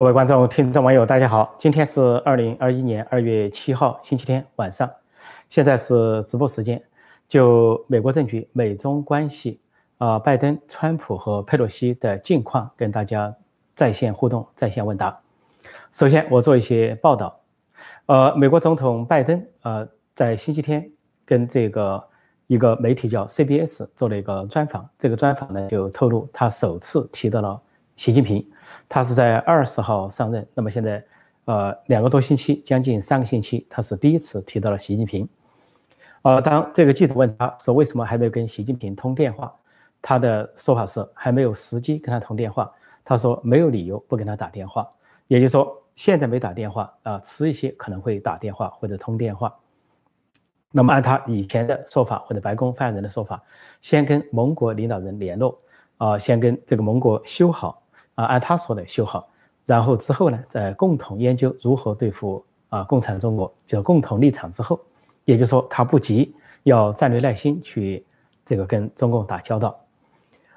各位观众、听众、网友，大家好！今天是二零二一年二月七号，星期天晚上，现在是直播时间。就美国政局、美中关系啊，拜登、川普和佩洛西的近况，跟大家在线互动、在线问答。首先，我做一些报道。呃，美国总统拜登呃，在星期天跟这个一个媒体叫 CBS 做了一个专访。这个专访呢，就透露他首次提到了习近平。他是在二十号上任，那么现在，呃，两个多星期，将近三个星期，他是第一次提到了习近平。呃，当这个记者问他说为什么还没有跟习近平通电话，他的说法是还没有时机跟他通电话。他说没有理由不跟他打电话，也就是说现在没打电话啊，迟一些可能会打电话或者通电话。那么按他以前的说法或者白宫发言人的说法，先跟盟国领导人联络啊，先跟这个盟国修好。啊，按他说的修好，然后之后呢，再共同研究如何对付啊共产中国，就共同立场之后，也就是说他不急，要战略耐心去这个跟中共打交道。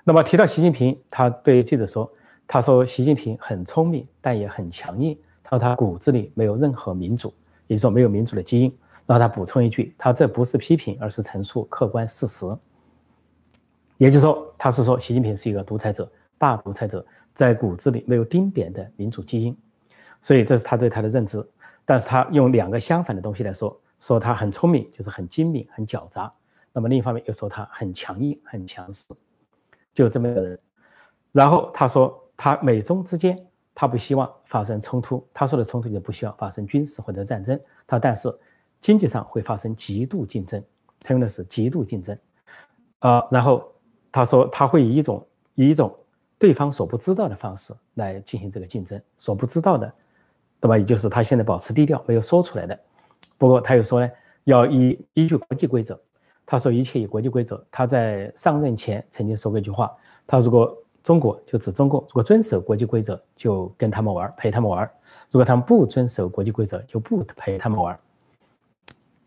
那么提到习近平，他对记者说，他说习近平很聪明，但也很强硬。他说他骨子里没有任何民主，也就是说没有民主的基因。然后他补充一句，他这不是批评，而是陈述客观事实。也就是说，他是说习近平是一个独裁者，大独裁者。在骨子里没有丁点的民主基因，所以这是他对他的认知。但是他用两个相反的东西来说，说他很聪明，就是很精明、很狡诈。那么另一方面又说他很强硬、很强势，就这么一个人。然后他说他美中之间他不希望发生冲突，他说的冲突就不需要发生军事或者战争。他但是经济上会发生极度竞争，他用的是极度竞争。啊，然后他说他会以一种以一种。对方所不知道的方式来进行这个竞争，所不知道的，对吧？也就是他现在保持低调，没有说出来的。不过他又说呢，要依依据国际规则。他说一切以国际规则。他在上任前曾经说过一句话：他如果中国就指中共，如果遵守国际规则，就跟他们玩，陪他们玩；如果他们不遵守国际规则，就不陪他们玩。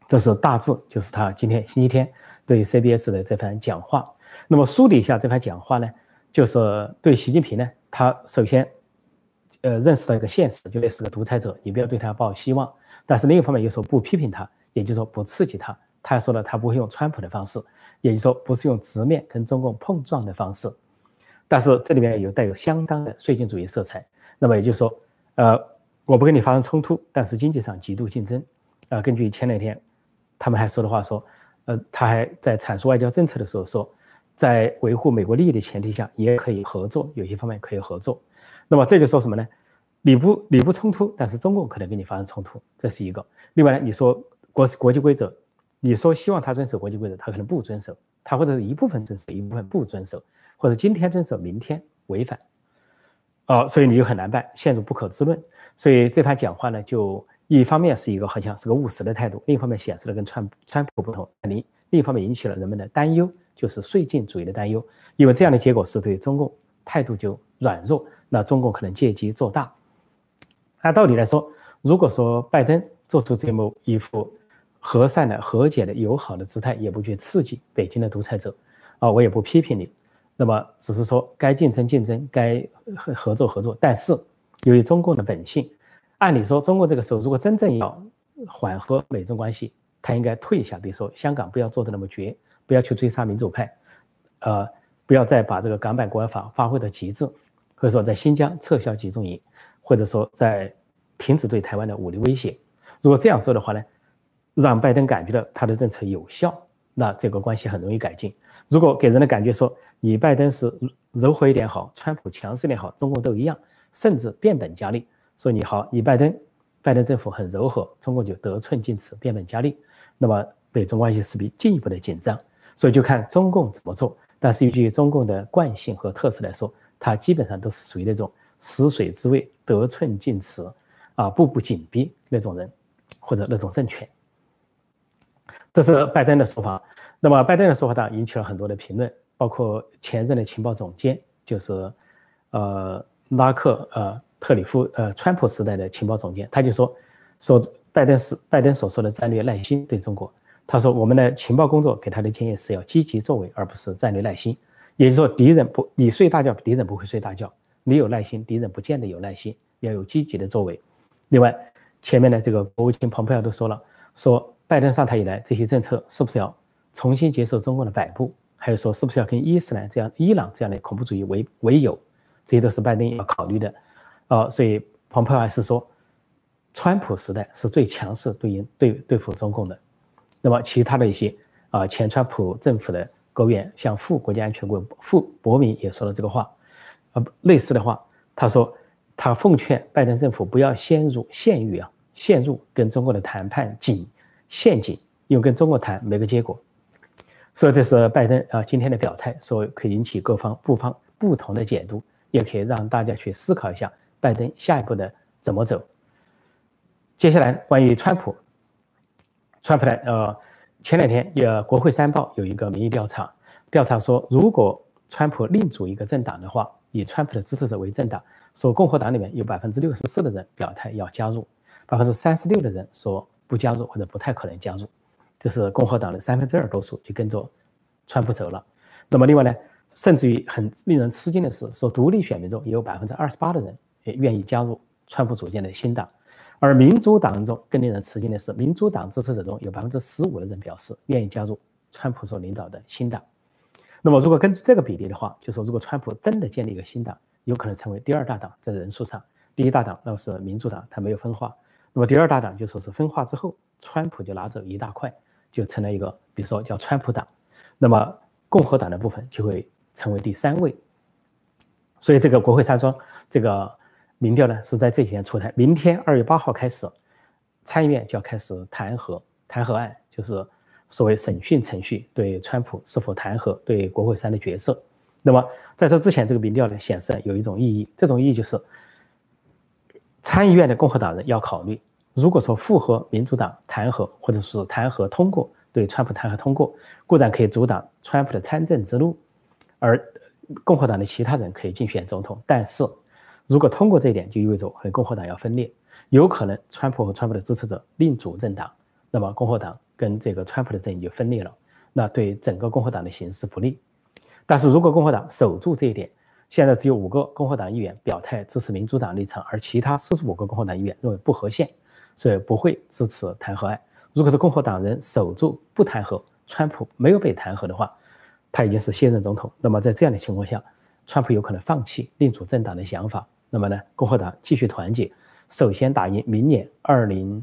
这是大致就是他今天星期天对 CBS 的这番讲话。那么梳理一下这番讲话呢？就是对习近平呢，他首先，呃，认识到一个现实，就类似个独裁者，你不要对他抱希望。但是另一方面又说不批评他，也就是说不刺激他。他还说了，他不会用川普的方式，也就是说不是用直面跟中共碰撞的方式。但是这里面有带有相当的绥靖主义色彩。那么也就是说，呃，我不跟你发生冲突，但是经济上极度竞争。啊，根据前两天他们还说的话说，呃，他还在阐述外交政策的时候说。在维护美国利益的前提下，也可以合作，有些方面可以合作。那么这就说什么呢？你不你不冲突，但是中共可能跟你发生冲突，这是一个。另外呢，你说国国际规则，你说希望他遵守国际规则，他可能不遵守，他或者是一部分遵守，一部分不遵守，或者今天遵守，明天违反。哦，所以你就很难办，陷入不可知论。所以这番讲话呢，就一方面是一个好像是个务实的态度，另一方面显示了跟川川普不同，另另一方面引起了人们的担忧。就是绥靖主义的担忧，因为这样的结果是对中共态度就软弱，那中共可能借机做大。按道理来说，如果说拜登做出这么一副和善的、和解的、友好的姿态，也不去刺激北京的独裁者，啊，我也不批评你，那么只是说该竞争竞争，该合作合作。但是由于中共的本性，按理说中国这个时候如果真正要缓和美中关系，他应该退一下，比如说香港不要做的那么绝。不要去追杀民主派，呃，不要再把这个港版国安法发挥到极致，或者说在新疆撤销集中营，或者说在停止对台湾的武力威胁。如果这样做的话呢，让拜登感觉到他的政策有效，那这个关系很容易改进。如果给人的感觉说你拜登是柔和一点好，川普强势一点好，中国都一样，甚至变本加厉，说你好，你拜登，拜登政府很柔和，中国就得寸进尺，变本加厉，那么美中关系势必进一步的紧张。所以就看中共怎么做，但是依据中共的惯性和特色来说，它基本上都是属于那种食水之位、得寸进尺，啊，步步紧逼那种人，或者那种政权。这是拜登的说法。那么拜登的说法当然引起了很多的评论，包括前任的情报总监，就是呃拉克呃特里夫呃川普时代的情报总监，他就说说拜登是拜登所说的战略耐心对中国。他说：“我们的情报工作给他的建议是要积极作为，而不是战略耐心。也就是说，敌人不你睡大觉，敌人不会睡大觉；你有耐心，敌人不见得有耐心。要有积极的作为。另外，前面的这个国务卿蓬佩奥都说了，说拜登上台以来这些政策是不是要重新接受中共的摆布，还有说是不是要跟伊斯兰这样、伊朗这样的恐怖主义为为友，这些都是拜登要考虑的。啊，所以蓬佩奥还是说，川普时代是最强势对应对对付中共的。那么其他的一些啊，前川普政府的国务员，像副国家安全顾副伯明也说了这个话，呃，类似的话，他说他奉劝拜登政府不要陷入陷入啊，陷入跟中国的谈判井陷阱，因为跟中国谈没个结果。所以这是拜登啊今天的表态，说可以引起各方不方不同的解读，也可以让大家去思考一下拜登下一步的怎么走。接下来关于川普。川普呢？呃，前两天有国会山报有一个民意调查，调查说，如果川普另组一个政党的话，以川普的支持者为政党，说共和党里面有百分之六十四的人表态要加入，百分之三十六的人说不加入或者不太可能加入，这是共和党的三分之二多数就跟着川普走了。那么另外呢，甚至于很令人吃惊的是，说独立选民中也有百分之二十八的人也愿意加入川普组建的新党。而民主党中更令人吃惊的是，民主党支持者中有百分之十五的人表示愿意加入川普所领导的新党。那么，如果根据这个比例的话，就说如果川普真的建立一个新党，有可能成为第二大党，在人数上，第一大党那是民主党，它没有分化。那么第二大党就说是分化之后，川普就拿走一大块，就成了一个，比如说叫川普党。那么共和党的部分就会成为第三位。所以这个国会山庄这个。民调呢是在这几天出台，明天二月八号开始，参议院就要开始弹劾弹劾案，就是所谓审讯程序，对川普是否弹劾，对国会山的角色。那么在这之前，这个民调呢显示有一种意义，这种意义就是参议院的共和党人要考虑，如果说复合民主党弹劾或者是弹劾通过，对川普弹劾通过，固然可以阻挡川普的参政之路，而共和党的其他人可以竞选总统，但是。如果通过这一点，就意味着和共和党要分裂，有可能川普和川普的支持者另组政党，那么共和党跟这个川普的阵营就分裂了，那对整个共和党的形势不利。但是如果共和党守住这一点，现在只有五个共和党议员表态支持民主党立场，而其他四十五个共和党议员认为不合宪，所以不会支持弹劾案。如果是共和党人守住不弹劾，川普没有被弹劾的话，他已经是现任总统。那么在这样的情况下，川普有可能放弃另组政党的想法。那么呢，共和党继续团结，首先打赢明年二零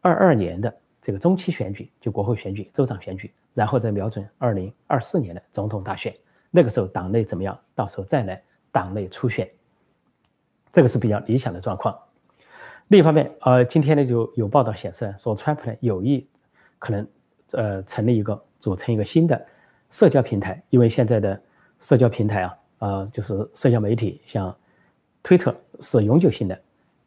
二二年的这个中期选举，就国会选举、州长选举，然后再瞄准二零二四年的总统大选。那个时候党内怎么样？到时候再来党内初选，这个是比较理想的状况。另一方面，呃，今天呢就有报道显示说，川普呢有意可能呃成立一个组成一个新的社交平台，因为现在的社交平台啊，呃，就是社交媒体像。推特是永久性的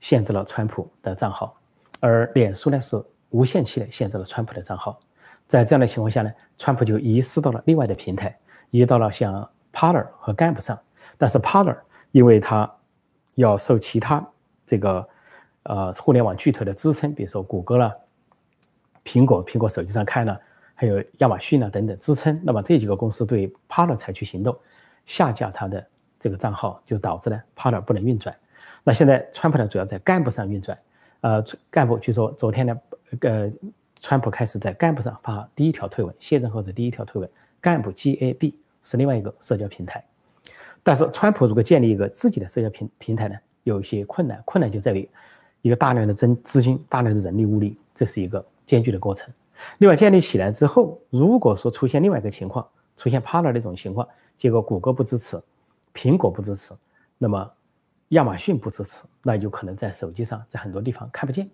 限制了川普的账号，而脸书呢是无限期的限制了川普的账号。在这样的情况下呢，川普就移师到了另外的平台，移到了像 Parler 和 Gab 上。但是 Parler 因为它要受其他这个呃互联网巨头的支撑，比如说谷歌了、苹果、苹果手机上看了，还有亚马逊啊等等支撑，那么这几个公司对 Parler 采取行动，下架它的。这个账号就导致呢 p a r t e r 不能运转。那现在川普呢主要在干部上运转，呃，干部据说昨天呢，呃，川普开始在干部上发第一条推文，卸任后的第一条推文，干部 GAB 是另外一个社交平台。但是川普如果建立一个自己的社交平平台呢，有一些困难，困难就在于一个大量的增资金、大量的人力物力，这是一个艰巨的过程。另外建立起来之后，如果说出现另外一个情况，出现 p a r t e r 那种情况，结果谷歌不支持。苹果不支持，那么亚马逊不支持，那有可能在手机上，在很多地方看不见，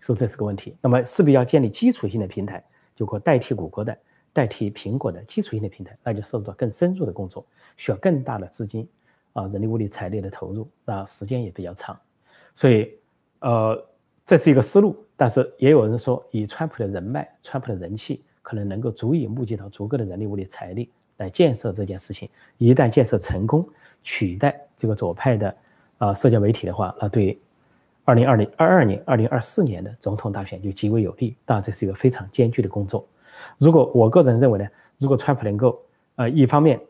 所以这是个问题。那么势必要建立基础性的平台，就可代替谷歌的、代替苹果的基础性的平台，那就涉及到更深入的工作，需要更大的资金啊、人力物力、财力的投入，那时间也比较长。所以，呃，这是一个思路。但是也有人说，以川普的人脉、川普的人气，可能能够足以募集到足够的人力物力、财力。来建设这件事情，一旦建设成功，取代这个左派的啊社交媒体的话，那对二零二零二二年、二零二四年的总统大选就极为有利。当然，这是一个非常艰巨的工作。如果我个人认为呢，如果川普能够呃一方面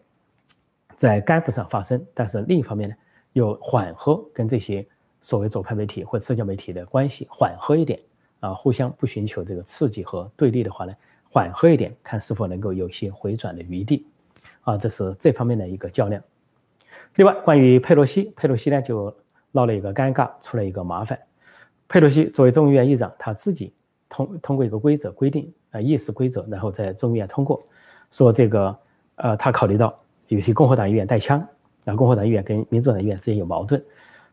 在干部上发声，但是另一方面呢又缓和跟这些所谓左派媒体或社交媒体的关系缓和一点啊，互相不寻求这个刺激和对立的话呢，缓和一点，看是否能够有些回转的余地啊，这是这方面的一个较量。另外，关于佩洛西，佩洛西呢就闹了一个尴尬，出了一个麻烦。佩洛西作为众议院议长，他自己通通过一个规则规定啊议事规则，然后在众议院通过，说这个呃他考虑到有些共和党议员带枪，啊共和党议员跟民主党议员之间有矛盾，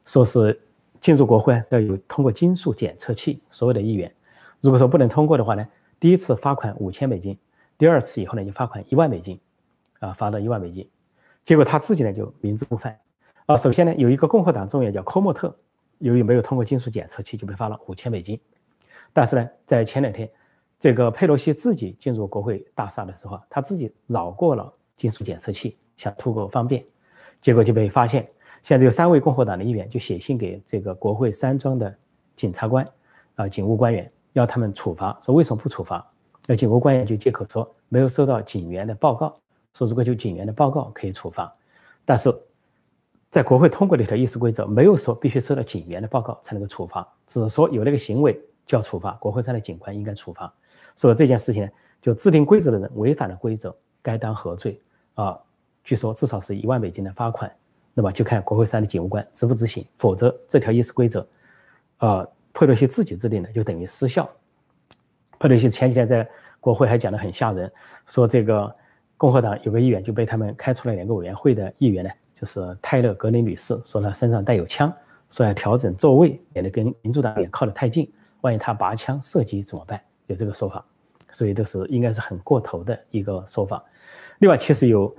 说是进入国会要有通过金属检测器，所有的议员，如果说不能通过的话呢，第一次罚款五千美金，第二次以后呢就罚款一万美金，啊罚到一万美金。结果他自己呢就明知故犯，啊，首先呢有一个共和党众议员叫科莫特，由于没有通过金属检测器，就被罚了五千美金。但是呢，在前两天，这个佩洛西自己进入国会大厦的时候，他自己绕过了金属检测器，想图个方便，结果就被发现。现在有三位共和党的议员就写信给这个国会山庄的检察官，啊，警务官员，要他们处罚，说为什么不处罚？那警务官员就借口说没有收到警员的报告。说如果就警员的报告可以处罚，但是在国会通过的一条议事规则没有说必须收到警员的报告才能够处罚，只是说有那个行为就要处罚，国会山的警官应该处罚。所以这件事情呢，就制定规则的人违反了规则，该当何罪啊？据说至少是一万美金的罚款。那么就看国会山的警务官执不执行，否则这条议事规则，啊，佩洛西自己制定的就等于失效。佩洛西前几天在国会还讲得很吓人，说这个。共和党有个议员就被他们开除了两个委员会的议员呢，就是泰勒·格林女士，说她身上带有枪，说要调整座位，免得跟民主党也靠得太近，万一他拔枪射击怎么办？有这个说法，所以都是应该是很过头的一个说法。另外，其实有，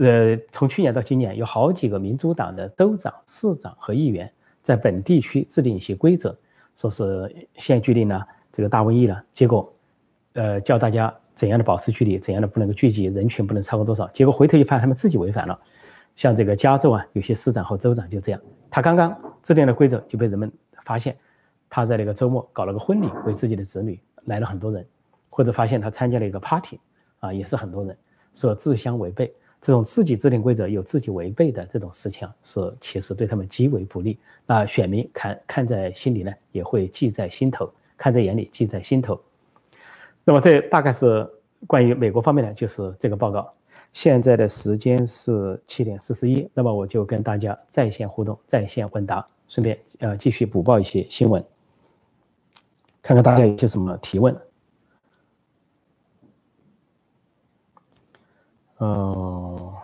呃，从去年到今年，有好几个民主党的州长、市长和议员在本地区制定一些规则，说是现在距离呢这个大瘟疫了，结果，呃，叫大家。怎样的保持距离，怎样的不能够聚集，人群不能超过多少？结果回头一看，他们自己违反了。像这个加州啊，有些市长和州长就这样，他刚刚制定的规则就被人们发现，他在那个周末搞了个婚礼，为自己的子女来了很多人，或者发现他参加了一个 party，啊，也是很多人，说自相违背。这种自己制定规则有自己违背的这种事情，是其实对他们极为不利。那选民看看在心里呢，也会记在心头，看在眼里，记在心头。那么这大概是关于美国方面的，就是这个报告。现在的时间是七点四十一，那么我就跟大家在线互动、在线问答，顺便呃继续补报一些新闻，看看大家有些什么提问。哦，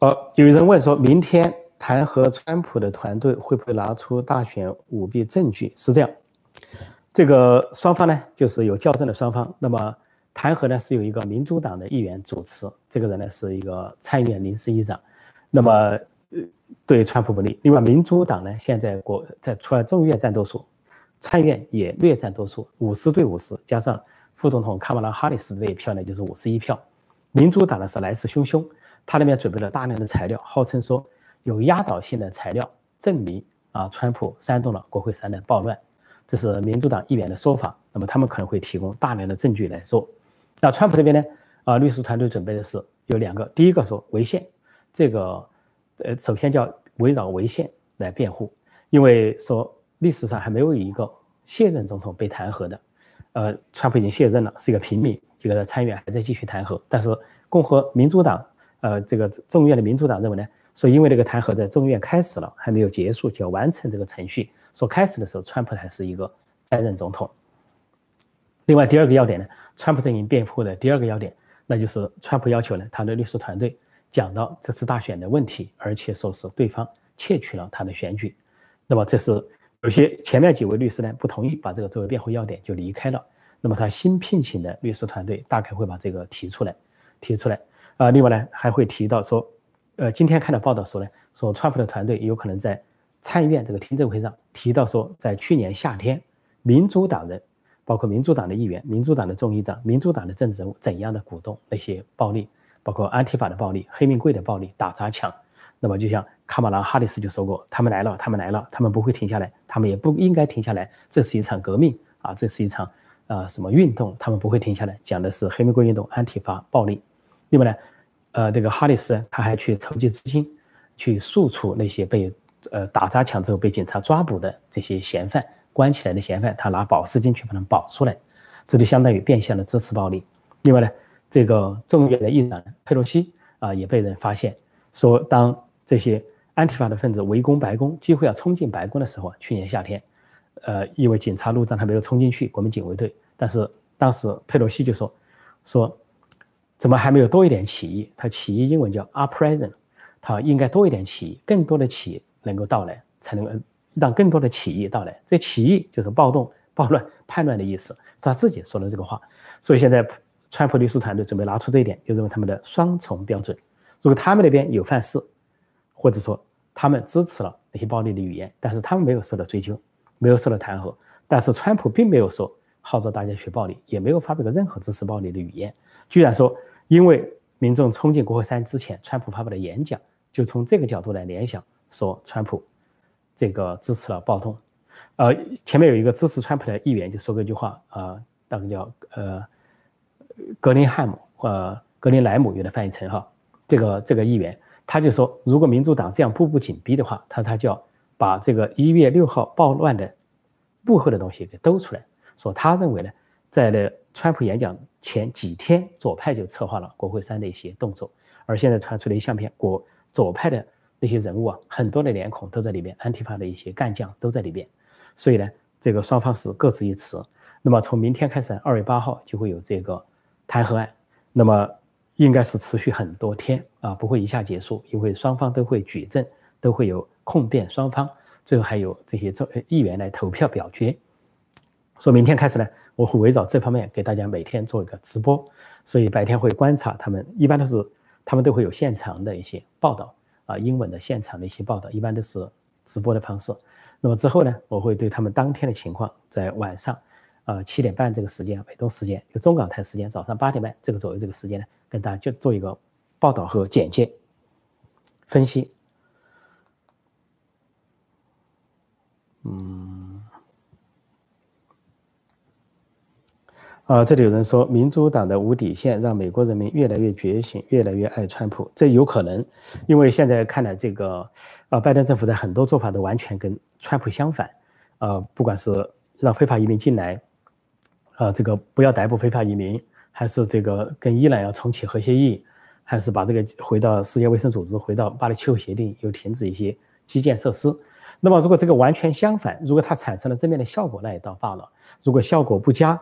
好，有人问说，明天弹劾川普的团队会不会拿出大选舞弊证据？是这样。这个双方呢，就是有较真的双方。那么弹劾呢，是有一个民主党的议员主持，这个人呢是一个参议院临时议长。那么，对川普不利。另外，民主党呢现在国在除了众议院占多数，参议院也略占多数，五十对五十，加上副总统卡马拉哈里斯的一票呢，就是五十一票。民主党呢是来势汹汹，他那边准备了大量的材料，号称说有压倒性的材料证明啊，川普煽动了国会山的暴乱。这是民主党议员的说法，那么他们可能会提供大量的证据来说。那川普这边呢？啊，律师团队准备的是有两个，第一个说违宪，这个呃，首先叫围绕违宪来辩护，因为说历史上还没有一个卸任总统被弹劾的，呃，川普已经卸任了，是一个平民，这个参议院还在继续弹劾，但是共和民主党，呃，这个众议院的民主党认为呢，说因为这个弹劾在众议院开始了，还没有结束，就要完成这个程序。说开始的时候，川普还是一个在任总统。另外，第二个要点呢，川普阵营辩护的第二个要点，那就是川普要求呢，他的律师团队讲到这次大选的问题，而且说是对方窃取了他的选举。那么，这是有些前面几位律师呢不同意把这个作为辩护要点就离开了。那么，他新聘请的律师团队大概会把这个提出来，提出来。啊，另外呢，还会提到说，呃，今天看到报道说呢，说川普的团队有可能在。参议院这个听证会上提到说，在去年夏天，民主党人，包括民主党的议员、民主党的众议长、民主党的政治人物，怎样的鼓动那些暴力，包括安提法的暴力、黑命贵的暴力、打砸抢。那么，就像卡马拉哈里斯就说过，他们来了，他们来了，他们不会停下来，他们也不应该停下来。这是一场革命啊，这是一场啊什么运动，他们不会停下来。讲的是黑名贵运动、安提法暴力。另外呢，呃，这个哈里斯他还去筹集资金。去诉处那些被呃打砸抢之后被警察抓捕的这些嫌犯，关起来的嫌犯，他拿保释金去把他们保出来，这就相当于变相的支持暴力。另外呢，这个众议院的议长佩洛西啊也被人发现说，当这些安提法的分子围攻白宫，几乎要冲进白宫的时候，去年夏天，呃，因为警察路障，他没有冲进去，国民警卫队，但是当时佩洛西就说说。怎么还没有多一点起义？他起义英文叫 uprising，他应该多一点起义，更多的起义能够到来，才能让更多的起义到来。这起义就是暴动、暴乱、叛乱的意思，他自己说的这个话。所以现在川普律师团队准备拿出这一点，就认为他们的双重标准。如果他们那边有犯事，或者说他们支持了那些暴力的语言，但是他们没有受到追究，没有受到弹劾，但是川普并没有说号召大家学暴力，也没有发表过任何支持暴力的语言，居然说。因为民众冲进国会山之前，川普发布的演讲，就从这个角度来联想，说川普这个支持了暴动。呃，前面有一个支持川普的议员就说过一句话，呃，大概叫呃格林汉姆或格林莱姆，有的翻译成哈，这个这个议员他就说，如果民主党这样步步紧逼的话，他他就要把这个一月六号暴乱的幕后的东西给兜出来，说他认为呢，在那川普演讲。前几天，左派就策划了国会山的一些动作，而现在传出的相片，国左派的那些人物啊，很多的脸孔都在里面，安提法的一些干将都在里面，所以呢，这个双方是各执一词。那么从明天开始，二月八号就会有这个弹劾案，那么应该是持续很多天啊，不会一下结束，因为双方都会举证，都会有控辩双方，最后还有这些州议员来投票表决。说明天开始呢。我会围绕这方面给大家每天做一个直播，所以白天会观察他们，一般都是他们都会有现场的一些报道啊，英文的现场的一些报道，一般都是直播的方式。那么之后呢，我会对他们当天的情况，在晚上啊七点半这个时间，美东时间，就中港台时间早上八点半这个左右这个时间呢，跟大家就做一个报道和简介分析。嗯。啊，这里有人说，民主党的无底线让美国人民越来越觉醒，越来越爱川普。这有可能，因为现在看来，这个啊，拜登政府在很多做法都完全跟川普相反。呃，不管是让非法移民进来，啊，这个不要逮捕非法移民，还是这个跟伊朗要重启核协议，还是把这个回到世界卫生组织，回到巴黎气候协定，又停止一些基建设施。那么，如果这个完全相反，如果它产生了正面的效果，那也倒罢了；如果效果不佳，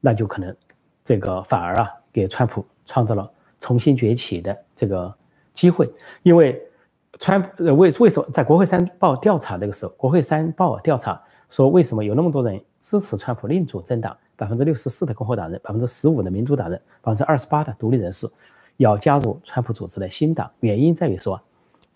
那就可能，这个反而啊，给川普创造了重新崛起的这个机会。因为川普为为什么在国会山报调查那个时候，国会山报调查说为什么有那么多人支持川普另组政党，百分之六十四的共和党人，百分之十五的民主党人，百分之二十八的独立人士要加入川普组织的新党。原因在于说，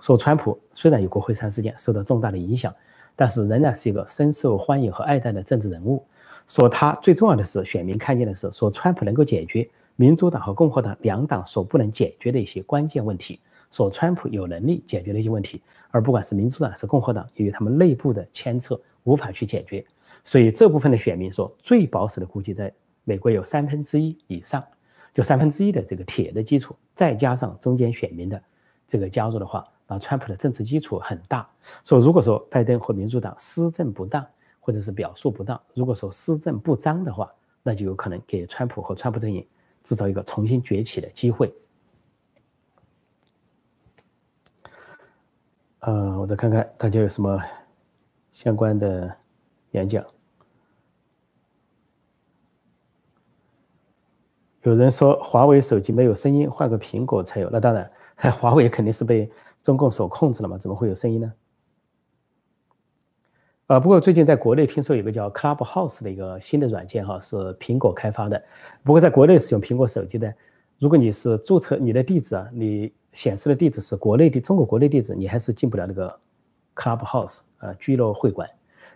说川普虽然有国会山事件受到重大的影响，但是仍然是一个深受欢迎和爱戴的政治人物。说他最重要的是，选民看见的是，说川普能够解决民主党和共和党两党所不能解决的一些关键问题，说川普有能力解决的一些问题，而不管是民主党还是共和党，由于他们内部的牵扯无法去解决，所以这部分的选民说，最保守的估计在美国有三分之一以上，就三分之一的这个铁的基础，再加上中间选民的这个加入的话，那川普的政治基础很大。说如果说拜登和民主党施政不当，或者是表述不当，如果说施政不彰的话，那就有可能给川普和川普阵营制造一个重新崛起的机会。呃，我再看看大家有什么相关的演讲。有人说华为手机没有声音，换个苹果才有。那当然，华为肯定是被中共所控制了嘛，怎么会有声音呢？呃，不过最近在国内听说有个叫 Clubhouse 的一个新的软件哈，是苹果开发的。不过在国内使用苹果手机的，如果你是注册你的地址啊，你显示的地址是国内的中国国内地址，你还是进不了那个 Clubhouse 呃俱乐会馆，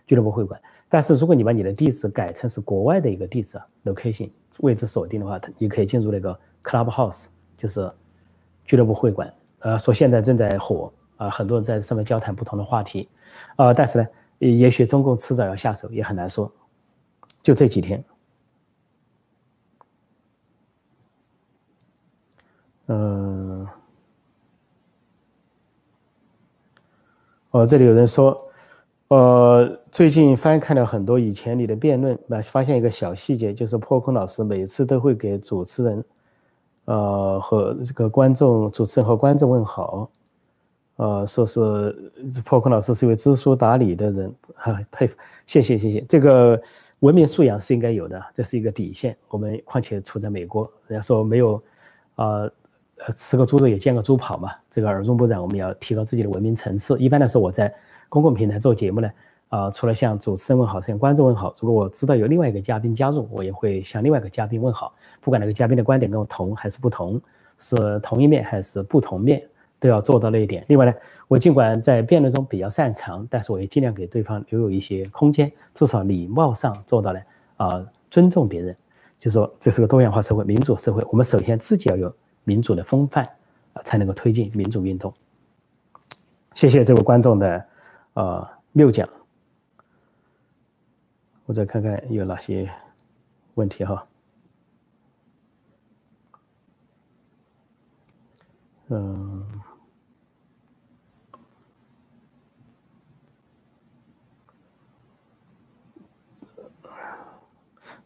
俱乐部会馆。但是如果你把你的地址改成是国外的一个地址，location 位置锁定的话，你可以进入那个 Clubhouse，就是俱乐部会馆。呃，说现在正在火啊，很多人在上面交谈不同的话题，呃，但是呢。也许中共迟早要下手，也很难说。就这几天，嗯，哦，这里有人说，呃，最近翻看了很多以前你的辩论，那发现一个小细节，就是破空老师每次都会给主持人，呃，和这个观众，主持人和观众问好，呃，说是破空老师是一位知书达理的人，哈，佩服，谢谢谢谢，这个文明素养是应该有的，这是一个底线。我们况且处在美国，人家说没有，啊。呃，吃个猪肉也见个猪跑嘛，这个耳濡目染，我们要提高自己的文明层次。一般来说，我在公共平台做节目呢，啊，除了向主持人问好，向观众问好。如果我知道有另外一个嘉宾加入，我也会向另外一个嘉宾问好。不管那个嘉宾的观点跟我同还是不同，是同一面还是不同面，都要做到那一点。另外呢，我尽管在辩论中比较擅长，但是我也尽量给对方留有一些空间，至少礼貌上做到了啊，尊重别人。就说这是个多元化社会、民主社会，我们首先自己要有。民主的风范啊，才能够推进民主运动。谢谢这位观众的呃六讲，我再看看有哪些问题哈。嗯，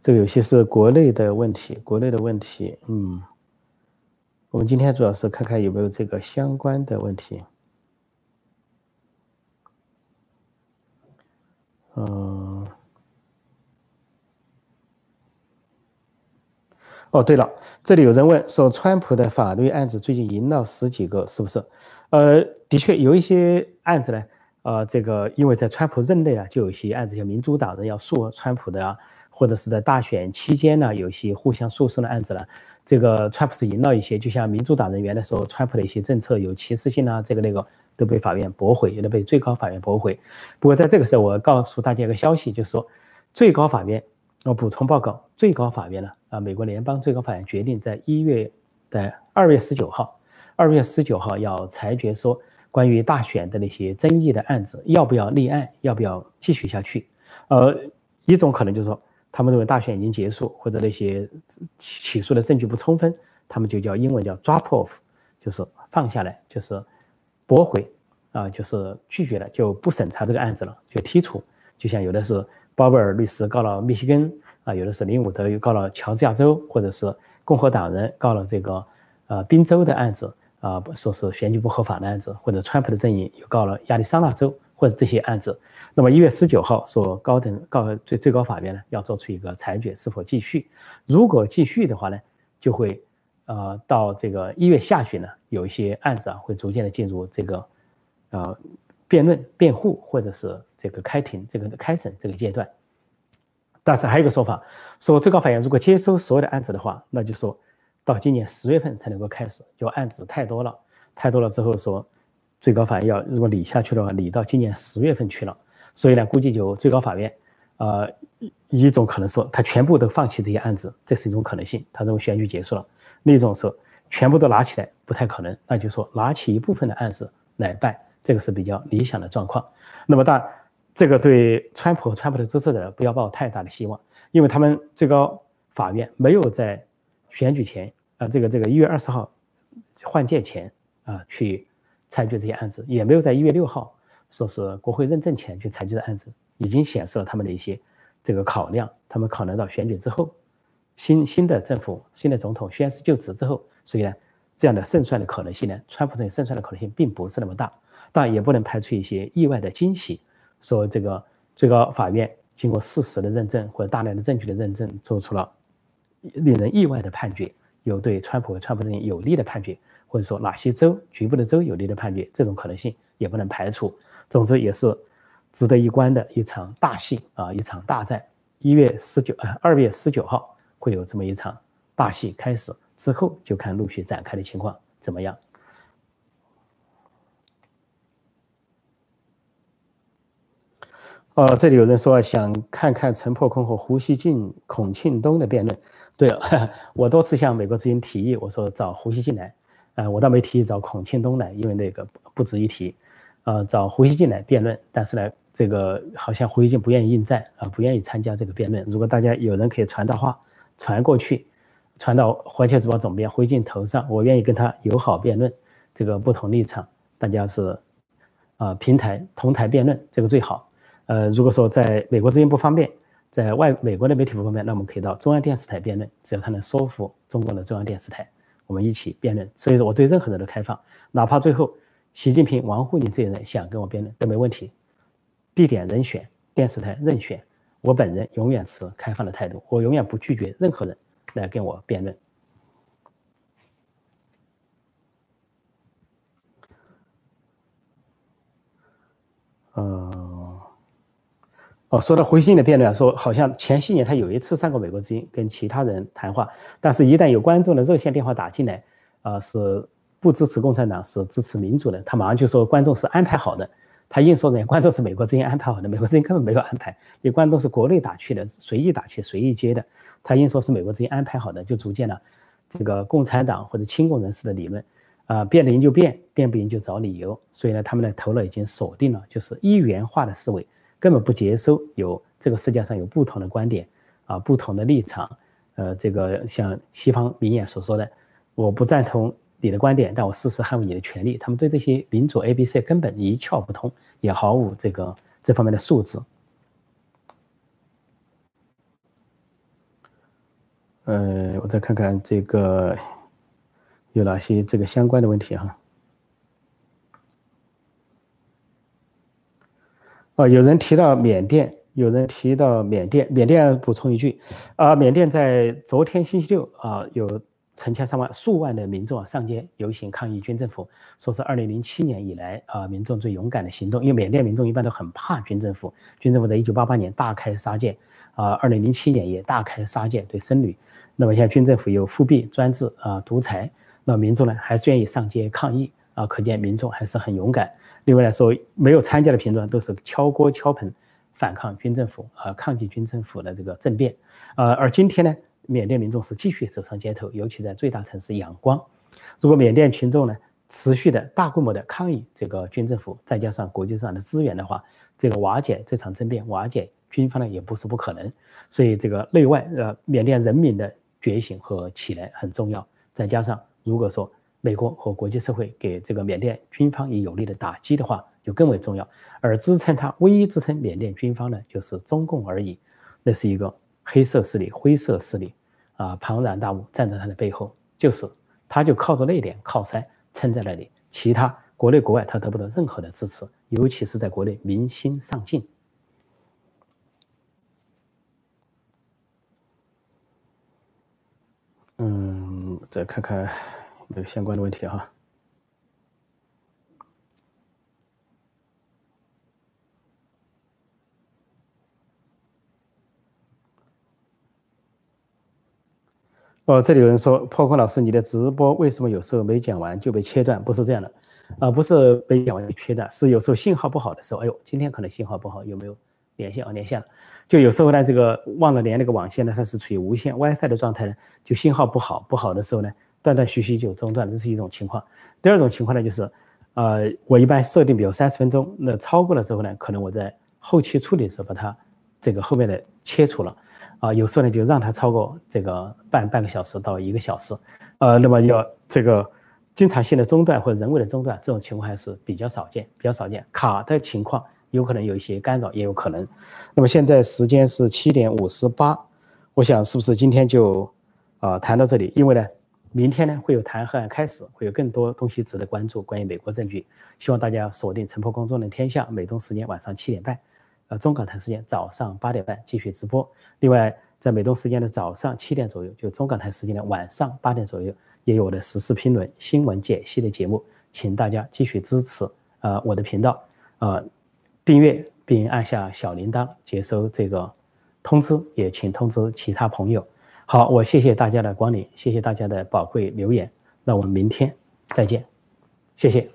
这个有些是国内的问题，国内的问题，嗯。我们今天主要是看看有没有这个相关的问题。嗯，哦，对了，这里有人问说，川普的法律案子最近赢了十几个，是不是？呃，的确有一些案子呢，呃，这个因为在川普任内啊，就有一些案子，像民主党人要诉川普的啊，或者是在大选期间呢，有些互相诉讼的案子呢。这个川普是赢了一些，就像民主党人员的时候，川普的一些政策有歧视性啊，这个那个都被法院驳回，有的被最高法院驳回。不过在这个时候，我告诉大家一个消息，就是说最高法院，我补充报告，最高法院呢，啊，美国联邦最高法院决定在一月的二月十九号，二月十九号要裁决说关于大选的那些争议的案子要不要立案，要不要继续下去。呃，一种可能就是说。他们认为大选已经结束，或者那些起起诉的证据不充分，他们就叫英文叫 drop off，就是放下来，就是驳回，啊，就是拒绝了，就不审查这个案子了，就剔除。就像有的是鲍威尔律师告了密西根，啊，有的是林伍德又告了乔治亚州，或者是共和党人告了这个呃宾州的案子，啊，说是选举不合法的案子，或者川普的阵营又告了亚利桑那州，或者这些案子。那么一月十九号说高等告最最高法院呢要做出一个裁决是否继续，如果继续的话呢，就会呃到这个一月下旬呢有一些案子啊会逐渐的进入这个呃辩论辩护或者是这个开庭这个开审这个阶段。但是还有一个说法，说最高法院如果接收所有的案子的话，那就说到今年十月份才能够开始，就案子太多了，太多了之后说最高法院要如果理下去的话，理到今年十月份去了。所以呢，估计就最高法院，呃，一种可能说他全部都放弃这些案子，这是一种可能性，他认为选举结束了；另一种说全部都拿起来不太可能，那就说拿起一部分的案子来办，这个是比较理想的状况。那么，但这个对川普和川普的支持者不要抱太大的希望，因为他们最高法院没有在选举前，啊，这个这个一月二十号换届前啊去裁决这些案子，也没有在一月六号。说是国会认证前去裁决的案子，已经显示了他们的一些这个考量。他们考量到选举之后，新新的政府、新的总统宣誓就职之后，所以呢，这样的胜算的可能性呢，川普这胜算的可能性并不是那么大。但也不能排除一些意外的惊喜。说这个最高法院经过事实的认证或者大量的证据的认证，做出了令人意外的判决，有对川普和川普阵营有利的判决，或者说哪些州局部的州有利的判决，这种可能性也不能排除。总之也是值得一观的一场大戏啊，一场大战。一月十九呃，二月十九号会有这么一场大戏开始，之后就看陆续展开的情况怎么样。哦，这里有人说想看看陈破空和胡锡进、孔庆东的辩论。对了，我多次向美国之音提议，我说找胡锡进来，呃，我倒没提议找孔庆东来，因为那个不值一提。呃，找胡锡进来辩论，但是呢，这个好像胡锡进不愿意应战啊，不愿意参加这个辩论。如果大家有人可以传的话，传过去，传到《环球时报》总编胡锡进头上，我愿意跟他友好辩论，这个不同立场，大家是啊平台同台辩论，这个最好。呃，如果说在美国这边不方便，在外美国的媒体不方便，那我们可以到中央电视台辩论，只要他能说服中国的中央电视台，我们一起辩论。所以说我对任何人都开放，哪怕最后习近平、王沪宁这些人想跟我辩论都没问题。地点人选，电视台任选，我本人永远持开放的态度，我永远不拒绝任何人来跟我辩论。呃，哦，说到胡锡进的辩论，说好像前些年他有一次上过美国之音，跟其他人谈话，但是一旦有观众的热线电话打进来，啊，是不支持共产党，是支持民主的，他马上就说观众是安排好的，他硬说人家观众是美国之音安排好的，美国之音根本没有安排，因为观众是国内打去的，随意打去，随意接的，他硬说是美国之音安排好的，就逐渐了这个共产党或者亲共人士的理论。啊，变得赢就变，变不赢就找理由。所以呢，他们的头脑已经锁定了，就是一元化的思维，根本不接收有这个世界上有不同的观点啊，不同的立场。呃，这个像西方名言所说的，我不赞同你的观点，但我誓死捍卫你的权利。他们对这些民主 A、B、C 根本一窍不通，也毫无这个这方面的素质。呃，我再看看这个。有哪些这个相关的问题哈？哦，有人提到缅甸，有人提到缅甸，缅甸补充一句，啊，缅甸在昨天星期六啊，有成千上万、数万的民众啊上街游行抗议军政府，说是二零零七年以来啊民众最勇敢的行动，因为缅甸民众一般都很怕军政府，军政府在一九八八年大开杀戒，啊，二零零七年也大开杀戒对僧侣，那么现在军政府有复辟、专制啊、独裁。那民众呢，还是愿意上街抗议啊？可见民众还是很勇敢。另外来说，没有参加的民众都是敲锅敲盆反抗军政府和，抗击军政府的这个政变。呃，而今天呢，缅甸民众是继续走上街头，尤其在最大城市仰光。如果缅甸群众呢持续的大规模的抗议这个军政府，再加上国际上的资源的话，这个瓦解这场政变，瓦解军方呢也不是不可能。所以这个内外呃，缅甸人民的觉醒和起来很重要，再加上。如果说美国和国际社会给这个缅甸军方以有力的打击的话，就更为重要。而支撑他唯一支撑缅甸军方的，就是中共而已。那是一个黑色势力、灰色势力啊，庞然大物站在他的背后，就是他就靠着那点靠山撑在那里，其他国内国外他得不到任何的支持，尤其是在国内民心丧尽。嗯，再看看有相关的问题哈。哦，这里有人说，破空老师，你的直播为什么有时候没讲完就被切断？不是这样的，啊，不是没讲完就切断，是有时候信号不好的时候。哎呦，今天可能信号不好，有没有连线啊？连线了。就有时候呢，这个忘了连那个网线呢，它是处于无线 WiFi 的状态呢，就信号不好，不好的时候呢，断断续续就中断，这是一种情况。第二种情况呢，就是，呃，我一般设定比如三十分钟，那超过了之后呢，可能我在后期处理的时候把它这个后面的切除了，啊，有时候呢就让它超过这个半半个小时到一个小时，呃，那么要这个经常性的中断或者人为的中断，这种情况还是比较少见，比较少见。卡的情况。有可能有一些干扰，也有可能。那么现在时间是七点五十八，我想是不是今天就啊谈到这里？因为呢，明天呢会有弹劾案开始，会有更多东西值得关注。关于美国证据，希望大家锁定陈破公众的天下，美东时间晚上七点半，呃，中港台时间早上八点半继续直播。另外，在美东时间的早上七点左右，就中港台时间的晚上八点左右，也有我的实时评论、新闻解析的节目，请大家继续支持呃我的频道，呃。订阅并按下小铃铛，接收这个通知，也请通知其他朋友。好，我谢谢大家的光临，谢谢大家的宝贵留言。那我们明天再见，谢谢。